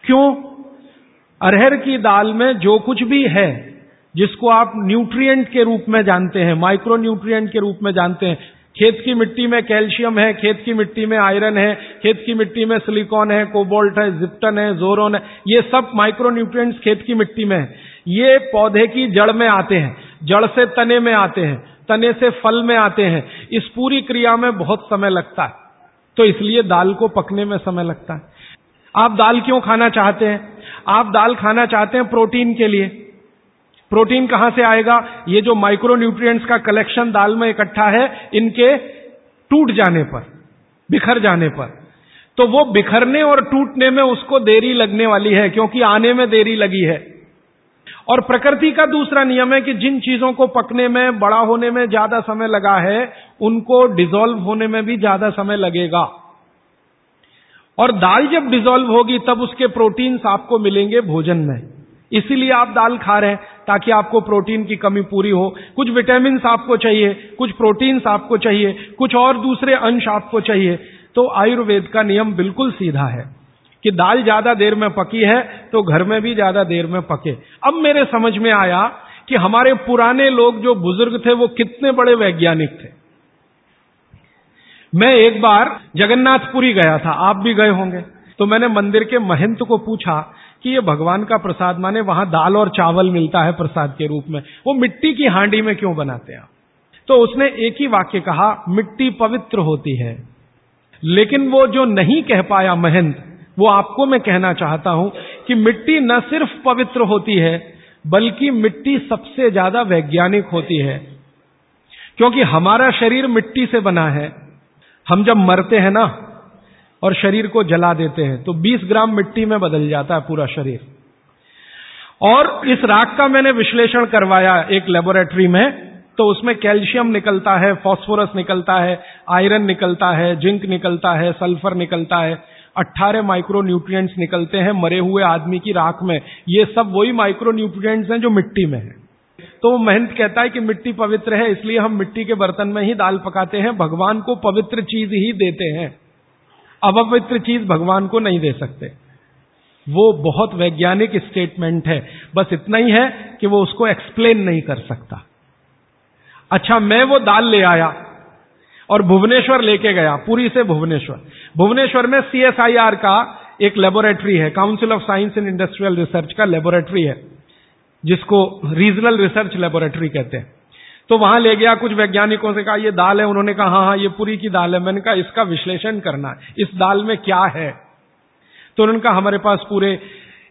क्यों? अरहर की दाल में जो कुछ भी है, जिसको आप न्यूट्रिएंट के रूप में जानते हैं माइक्रो न्यूट्रिएंट के रूप में जानते हैं, खेत की मिट्टी में कैल्शियम है, खेत की मिट्टी में आयरन है, खेत की मिट्टी में सिलिकॉन है, कोबोल्ट है, जिप्टन है, जोरोन है, ये सब माइक्रो न्यूट्रिएंट्स खेत की मिट्टी में है। ये पौधे की जड़ में आते हैं, जड़ से तने में आते हैं। तने से फल में आते हैं। इस पूरी क्रिया में बहुत समय लगता है। तो इसलिए दाल को पकने में समय लगता है। आप दाल क्यों खाना चाहते हैं? आप दाल खाना चाहते हैं प्रोटीन के लिए। प्रोटीन कहाँ से आएगा? ये जो माइक्रो न्यूट्रिएंट्स का कलेक्शन दाल में इकट्ठा है, इनके टूट जाने पर, बिखर जाने पर। तो वो बिखरने और टूटने में उसको देरी लगने वाली है, क्योंकि आने में देरी लगी है। और प्रकृति का दूसरा नियम है कि जिन चीज़ों को पकने में, बड़ा होने में ज़्यादा समय लगा है, उनको डिजोल्व होने में भी ज़्यादा समय लगेगा। और दाल जब डिजोल्व होगी, तब उसके प्रोटीन्स आपको मिलेंगे भोजन में। इसीलिए आप दाल खा रहे हैं, ताकि आपको प्रोटीन की कमी पूरी हो। कुछ विटामिन आपको चाहिए, कुछ प्रोटीन्स आपको चाहिए, कुछ और दूसरे अंश आपको चाहिए। तो आयुर्वेद का नियम बिल्कुल सीधा है। कि दाल ज़्यादा देर में पकी है तो घर में भी ज़्यादा देर में पके। अब मेरे समझ में आया कि हमारे पुराने लोग जो बुज़ुर्ग थे, वो कितने बड़े वैज्ञानिक थे। मैं एक बार जगन्नाथपुरी गया था, आप भी गए होंगे। तो मैंने मंदिर के महंत को पूछा कि ये भगवान का प्रसाद माने, वहाँ दाल और चावल मिलता है प्रसाद के रूप में। वो मिट्टी की हांडी में क्यों बनाते हैं? तो उसने एक ही वाक्य कहा, मिट्टी पवित्र होती है। लेकिन वो जो नहीं कह पाया महंत वो आपको मैं कहना चाहता हूँ कि मिट्टी न सिर्फ़ पवित्र होती है, बल्कि मिट्टी सबसे ज़्यादा वैज्ञानिक होती है। क्योंकि हमारा शरीर मिट्टी से बना है। हम जब मरते हैं ना, और शरीर को जला देते हैं तो 20 ग्राम मिट्टी में बदल जाता है पूरा शरीर। और इस राख का मैंने विश्लेषण करवाया एक लेबोरेटरी में तो उसमें कैल्शियम निकलता है फास्फोरस निकलता है आयरन निकलता है जिंक निकलता है सल्फ़र निकलता है। 18 माइक्रो न्यूट्रिएंट्स निकलते हैं मरे हुए आदमी की राख में। ये सब वही माइक्रो न्यूट्रिएंट्स हैं जो मिट्टी में है। तो महंत कहता है कि मिट्टी पवित्र है, इसलिए हम मिट्टी के बर्तन में ही दाल पकाते हैं, भगवान को पवित्र चीज़ ही देते हैं। अपवित्र चीज़ भगवान को नहीं दे सकते। वो बहुत वैज्ञानिक स्टेटमेंट है। बस इतना ही है कि वो उसको एक्सप्लेन नहीं कर सकता। अच्छा मैं वो दाल ले आया। और भुवनेश्वर लेके गया, पुरी से भुवनेश्वर। भुवनेश्वर में सीएसआईआर का एक लेबोरेटरी है council of science and industrial research का लेबोरेटरी है, जिसको रीजनल रिसर्च लेबोरेटरी कहते हैं। तो वहाँ ले गया कुछ वैज्ञानिकों से कहा, ये दाल है। उन्होंने कहा हाँ हाँ ये पूरी की दाल है। मैंने कहा, इसका विश्लेषण करना है। इस दाल में क्या है? तो उन्होंने कहा, हमारे पास पूरे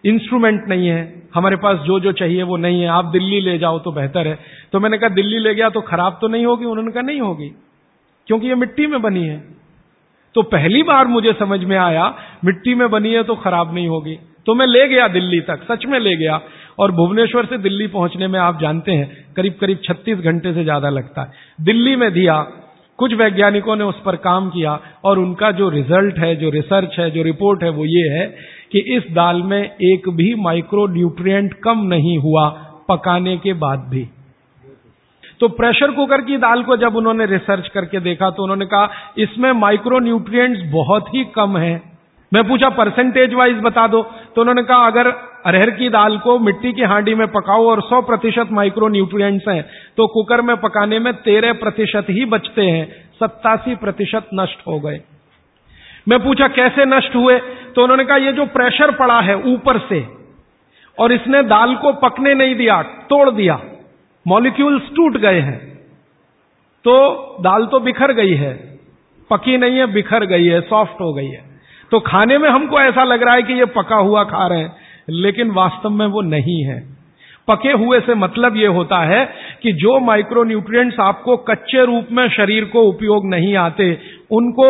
इंस्ट्रूमेंट नहीं है। हमारे पास जो जो चाहिए वो नहीं है। आप दिल्ली ले जाओ तो बेहतर है। तो मैंने कहा, दिल्ली ले गया तो खराब तो नहीं होगी? उन्होंने कहा, नहीं होगी। क्योंकि ये मिट्टी में बनी है। तो पहली बार मुझे समझ में आया, मिट्टी में बनी है तो खराब नहीं होगी। तो मैं ले गया दिल्ली तक, सच में ले गया। और भुवनेश्वर से दिल्ली पहुँचने में आप जानते हैं करीब करीब 36 घंटे से ज़्यादा लगता है। दिल्ली में दिया, कुछ वैज्ञानिकों ने उस पर काम किया और उनका जो रिज़ल्ट है, जो रिसर्च है, जो रिपोर्ट है वो ये है कि इस दाल में एक भी माइक्रो न्यूट्रिएंट कम नहीं हुआ, पकाने के बाद भी। तो प्रेशर कुकर की दाल को जब उन्होंने रिसर्च करके देखा तो उन्होंने कहा, इसमें माइक्रो न्यूट्रिएंट्स बहुत ही कम है। मैं पूछा परसेंटेज वाइज बता दो। तो उन्होंने कहा, अगर अरहर की दाल को मिट्टी की हांडी में पकाओ और 100 प्रतिशत माइक्रो न्यूट्रिएंट्स हैं तो कुकर में पकाने में तेरह प्रतिशत ही बचते हैं। सत्तासी प्रतिशत नष्ट हो गए। मैं पूछा, कैसे नष्ट हुए? तो उन्होंने कहा, ये जो प्रेशर पड़ा है ऊपर से, और इसने दाल को पकने नहीं दिया, तोड़ दिया। मॉलिक्यूल्स टूट गए हैं। तो दाल तो बिखर गई है, पकी नहीं है, बिखर गई है, सॉफ्ट हो गई है। तो खाने में हमको ऐसा लग रहा है कि ये पका हुआ खा रहे हैं, लेकिन वास्तव में वो नहीं है। पके हुए से मतलब ये होता है कि जो माइक्रोन्यूट्रिएंट्स आपको कच्चे रूप में शरीर को उपयोग नहीं आते, उनको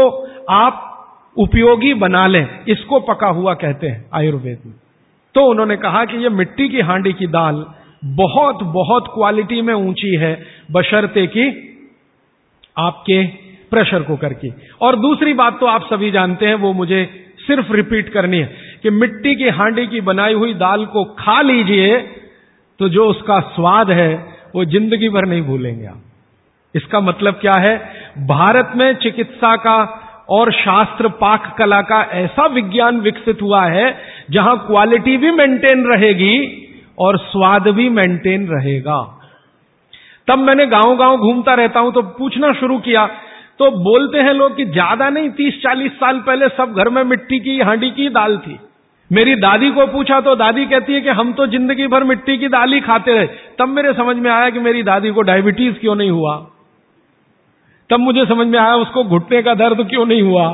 आप उपयोगी बना लें, इसको पका हुआ कहते हैं आयुर्वेद में। तो उन्होंने कहा कि ये मिट्टी की हांडी की दाल बहुत बहुत क्वालिटी में ऊँची है बशर्ते की आपके प्रेशर कुकर की। और दूसरी बात तो आप सभी जानते हैं, वो मुझे सिर्फ़ रिपीट करनी है कि मिट्टी की हांडी की बनाई हुई दाल को खा लीजिए तो जो उसका स्वाद है, वो ज़िंदगी भर नहीं भूलेंगे आप। इसका मतलब क्या है? भारत में चिकित्सा का और शास्त्र पाक कला का ऐसा विज्ञान विकसित हुआ है, जहाँ क्वालिटी भी मेंटेन रहेगी और स्वाद भी मेंटेन रहेगा। तब मैंने गाँव गाँव घूमता रहता हूँ तो पूछना शुरू किया तो बोलते हैं लोग कि ज़्यादा नहीं तीस चालीस साल पहले सब घर में मिट्टी की, हांडी की दाल थी। मेरी दादी को पूछा तो दादी कहती है कि हम तो ज़िंदगी भर मिट्टी की दाल ही खाते रहे। तब मेरे समझ में आया कि मेरी दादी को डायबिटीज़ क्यों नहीं हुआ। तब मुझे समझ में आया उसको घुटने का दर्द क्यों नहीं हुआ।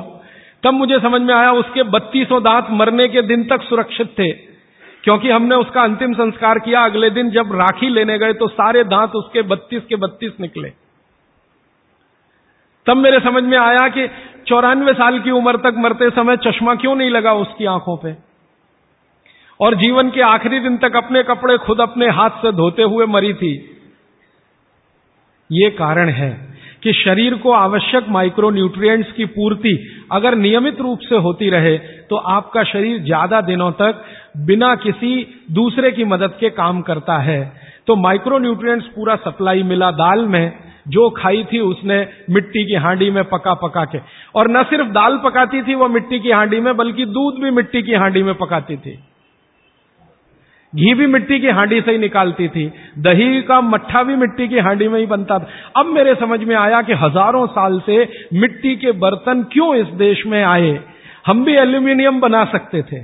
तब मुझे समझ में आया उसके बत्तीसों दांत मरने के दिन तक सुरक्षित थे। क्योंकि हमने उसका अंतिम संस्कार किया, अगले दिन जब राखी लेने गए तो सारे दांत उसके बत्तीस के बत्तीस निकले। तब मेरे समझ में आया कि चौरानवे साल की उम्र तक मरते समय चश्मा क्यों नहीं लगा उसकी आँखों पे? और जीवन के आखिरी दिन तक अपने कपड़े खुद अपने हाथ से धोते हुए मरी थी। ये कारण है कि शरीर को आवश्यक माइक्रोन्यूट्रिएंट्स की पूर्ति अगर नियमित रूप से होती रहे तो आपका शरीर ज़्यादा दिनों तक बिना किसी दूसरे की मदद के काम करता है। तो माइक्रोन्यूट्रिएंट्स पूरा सप्लाई मिला दाल में, जो खाई थी उसने मिट्टी की हांडी में पका पका के। और न सिर्फ़ दाल पकाती थी वो मिट्टी की हांडी में, बल्कि दूध भी मिट्टी की हांडी में पकाती थी। घी भी मिट्टी की हांडी से ही निकालती थी, दही का मट्ठा भी मिट्टी की हांडी में ही बनता था। अब मेरे समझ में आया कि हज़ारों साल से मिट्टी के बर्तन क्यों इस देश में आए? हम भी एल्यूमिनियम बना सकते थे।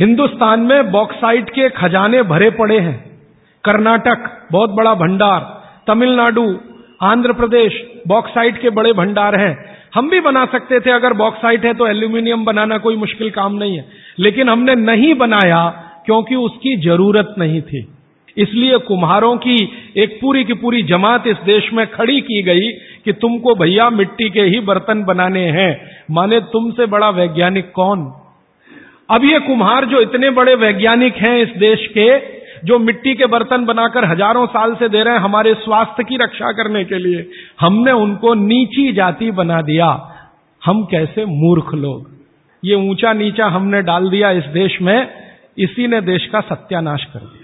हिंदुस्तान में बॉक्साइट के खजाने भरे पड़े हैं। कर्नाटक, बहुत बड़ा भंडार। तमिलनाडु, आंध्र प्रदेश बॉक्साइट के बड़े भंडार हैं। हम भी बना सकते थे, अगर बॉक्साइट है तो एल्यूमिनियम बनाना कोई मुश्किल काम नहीं है। लेकिन हमने नहीं बनाया क्योंकि उसकी ज़रूरत नहीं थी। इसलिए कुम्हारों की एक पूरी की पूरी जमात इस देश में खड़ी की गई कि तुमको भैया मिट्टी के ही बर्तन बनाने हैं। माने तुमसे बड़ा वैज्ञानिक कौन? अब ये कुम्हार जो इतने बड़े वैज्ञानिक हैं इस देश के, जो मिट्टी के बर्तन बनाकर हज़ारों साल से दे रहे हैं हमारे स्वास्थ्य की रक्षा करने के लिए, हमने उनको नीची जाति बना दिया। हम कैसे मूर्ख लोग? ये ऊँचा नीचा हमने डाल दिया इस देश में, इसी ने देश का सत्यानाश कर दिया।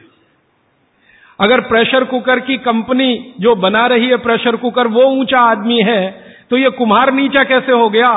अगर प्रेशर कुकर की कंपनी जो बना रही है प्रेशर कुकर, वो ऊँचा आदमी है तो ये कुम्हार नीचा कैसे हो गया?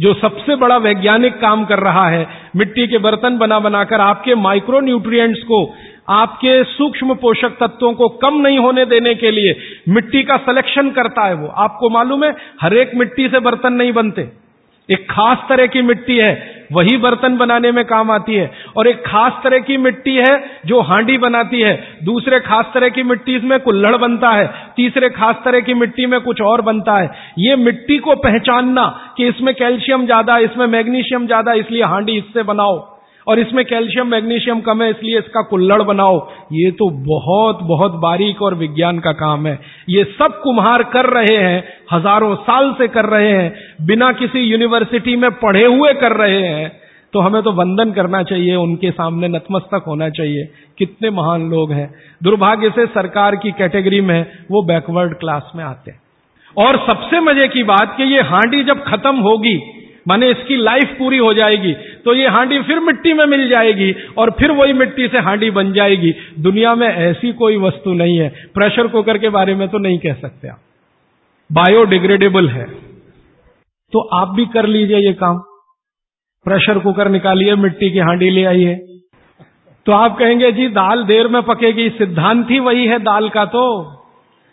जो सबसे बड़ा वैज्ञानिक काम कर रहा है, मिट्टी के बर्तन बना बनाकर आपके माइक्रो न्यूट्रिएंट्स को, आपके सूक्ष्म पोषक तत्वों को कम नहीं होने देने के लिए मिट्टी का सिलेक्शन करता है वो। आपको मालूम है, हर एक मिट्टी से बर्तन नहीं बनते। एक खास तरह की मिट्टी है, वही बर्तन बनाने में काम आती है। और एक खास तरह की मिट्टी है, जो हांडी बनाती है। दूसरे खास तरह की मिट्टी इसमें कुल्लड़ बनता है। तीसरे खास तरह की मिट्टी में कुछ और बनता है। ये मिट्टी को पहचानना कि इसमें कैल्शियम ज़्यादा, इसमें मैग्नीशियम ज़्यादा, इसलिए हांडी इससे बनाओ। और इसमें कैल्शियम, मैग्नीशियम कम है, इसलिए इसका कुल्लड़ बनाओ। ये तो बहुत बहुत बारीक और विज्ञान का काम है। ये सब कुम्हार कर रहे हैं, हज़ारों साल से कर रहे हैं, बिना किसी यूनिवर्सिटी में पढ़े हुए कर रहे हैं। तो हमें तो वंदन करना चाहिए, उनके सामने नतमस्तक होना चाहिए। कितने महान लोग हैं। दुर्भाग्य से सरकार की कैटेगरी में वो बैकवर्ड क्लास में आते हैं। और सबसे मज़े की बात कि ये हांडी जब खत्म होगी, माने इसकी लाइफ पूरी हो जाएगी तो ये हांडी फिर मिट्टी में मिल जाएगी और फिर वही मिट्टी से हांडी बन जाएगी। दुनिया में ऐसी कोई वस्तु नहीं है। प्रेशर कुकर के बारे में तो नहीं कह सकते आप। बायोडिग्रेडेबल है। तो आप भी कर लीजिए ये काम। प्रेशर कुकर निकालिए, मिट्टी की हांडी ले आइए। तो आप कहेंगे, जी, दाल देर में पकेगी। सिद्धांत ही वही है दाल का तो।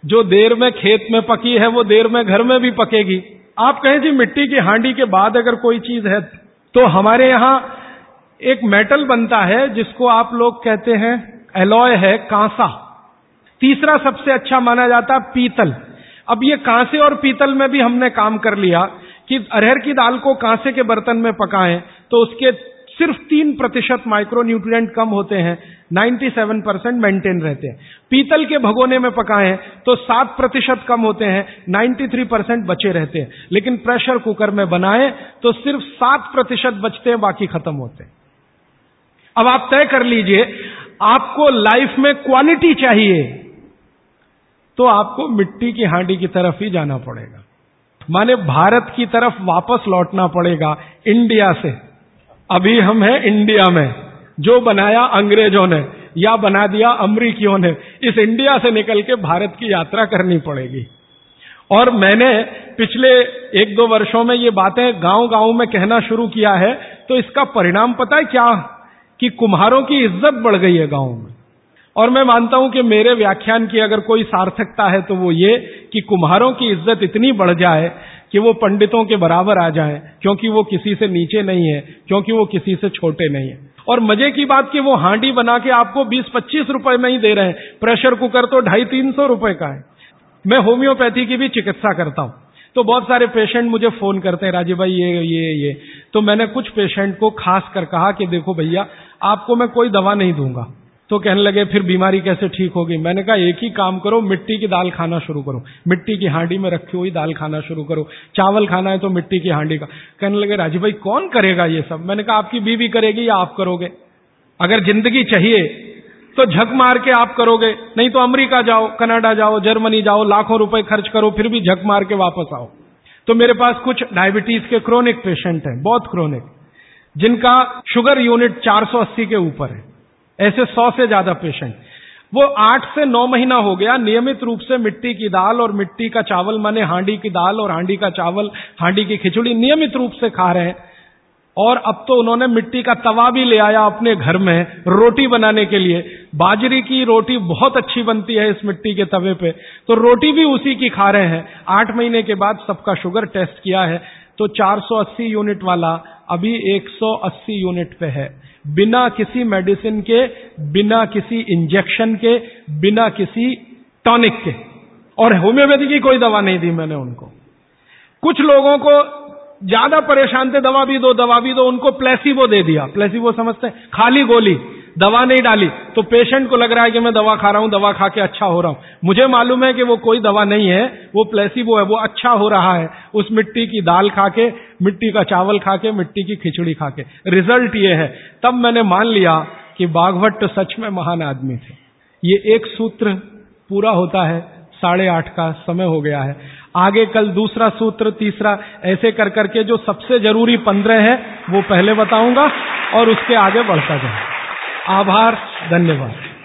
जो देर में खेत में पकी है, वो देर में घर में भी पकेगी। आप कहें, जी, मिट्टी की हांडी के बाद अगर कोई चीज़ है तो हमारे यहाँ एक मेटल बनता है, जिसको आप लोग कहते हैं एलॉय है, कांसा। तीसरा सबसे अच्छा माना जाता है पीतल। अब ये कांसे और पीतल में भी हमने काम कर लिया कि अरहर की दाल को कांसे के बर्तन में पकाएँ तो उसके सिर्फ़ तीन प्रतिशत माइक्रो माइक्रोन्यूट्रिएंट कम होते हैं 97 परसेंट मेंटेन रहते हैं। पीतल के भगोने में पकाएँ तो सात प्रतिशत कम होते हैं 93 परसेंट बचे रहते हैं। लेकिन प्रेशर कुकर में बनाएँ तो सिर्फ़ सात प्रतिशत बचते हैं, बाकी खत्म होते हैं। अब आप तय कर लीजिए, आपको लाइफ में क्वालिटी चाहिए तो आपको मिट्टी की हांडी की तरफ़ ही जाना पड़ेगा। माने भारत की तरफ़ वापस लौटना पड़ेगा, इंडिया से। अभी हम हैं इंडिया में। जो बनाया अंग्रेज़ों ने, या बना दिया अमरीकियों ने, इस इंडिया से निकल के भारत की यात्रा करनी पड़ेगी। और मैंने पिछले एक दो वर्षों में ये बातें गाँव गाँव में कहना शुरू किया है तो इसका परिणाम पता है क्या? कि कुम्हारों की इज़्ज़त बढ़ गई है गाँव में। और मैं मानता हूँ कि मेरे व्याख्यान की अगर कोई सार्थकता है तो वो ये कि कुम्हारों की इज़्ज़त इतनी बढ़ जाए कि वो पंडितों के बराबर आ जाएँ, क्योंकि वो किसी से नीचे नहीं है, क्योंकि वो किसी से छोटे नहीं है। और मज़े की बात कि वो हांडी बना के आपको 20-25 रुपए में ही दे रहे हैं। प्रेशर कुकर तो ढाई तीन सौ रुपए का है। मैं होम्योपैथी की भी चिकित्सा करता हूँ। तो बहुत सारे पेशेंट मुझे फ़ोन करते हैं, राजीव भाई, ये ये ये। तो मैंने कुछ पेशेंट को खास कर कहा कि देखो भैया, आपको मैं कोई दवा नहीं दूँगा। तो कहने लगे, फिर बीमारी कैसे ठीक होगी? मैंने कहा, एक ही काम करो, मिट्टी की दाल खाना शुरू करो। मिट्टी की हांडी में रखी हुई दाल खाना शुरू करो। चावल खाना है तो मिट्टी की हांडी का कहने लगे राजीव भाई, कौन करेगा ये सब? मैंने कहा, आपकी बीवी करेगी या आप करोगे? अगर ज़िंदगी चाहिए तो झक मार के आप करोगे। नहीं तो अमेरिका जाओ, कनाडा जाओ, जर्मनी जाओ, लाखों रुपए खर्च करो, फिर भी झक मार के वापस आओ। तो मेरे पास कुछ डायबिटीज़ के क्रोनिक पेशेंट हैं, बहुत क्रोनिक, जिनका शुगर यूनिट 480 के ऊपर है। ऐसे सौ से ज़्यादा पेशेंट वो आठ से नौ महीना हो गया, नियमित रूप से मिट्टी की दाल और मिट्टी का चावल, माने हांडी की दाल और हांडी का चावल, हांडी की खिचड़ी नियमित रूप से खा रहे हैं। और अब तो उन्होंने मिट्टी का तवा भी ले आया अपने घर में, रोटी बनाने के लिए। बाजरी की रोटी बहुत अच्छी बनती है इस मिट्टी के तवे पे। तो रोटी भी उसी की खा रहे हैं। आठ महीने के बाद सबका शुगर टेस्ट किया है। तो 480 यूनिट वाला अभी 180 यूनिट पे है। बिना किसी मेडिसिन के, बिना किसी इंजेक्शन के, बिना किसी टॉनिक के। और होम्योपैथी की कोई दवा नहीं दी मैंने उनको। कुछ लोगों को ज़्यादा परेशान थे, दवा भी दो, दवा भी दो, उनको प्लेसिबो दे दिया। प्लेसिबो समझते हैं। खाली गोली। दवा नहीं डाली तो पेशेंट को लग रहा है कि मैं दवा खा रहा हूँ, दवा खा के अच्छा हो रहा हूँ। मुझे मालूम है कि वो कोई दवा नहीं है, वो प्लेसिबो है, वो अच्छा हो रहा है। उस मिट्टी की दाल खा के, मिट्टी का चावल खा के, मिट्टी की खिचड़ी खा के। रिज़ल्ट ये है। तब मैंने मान लिया कि बाघभट्ट सच में महान आदमी थे। ये एक सूत्र पूरा होता है, साढ़े आठ का समय हो गया है। आगे कल दूसरा सूत्र, तीसरा, ऐसे कर करके जो सबसे ज़रूरी पंद्रह है, वो पहले बताऊँगा और उसके आगे बढ़ता जाए आभार धन्यवाद।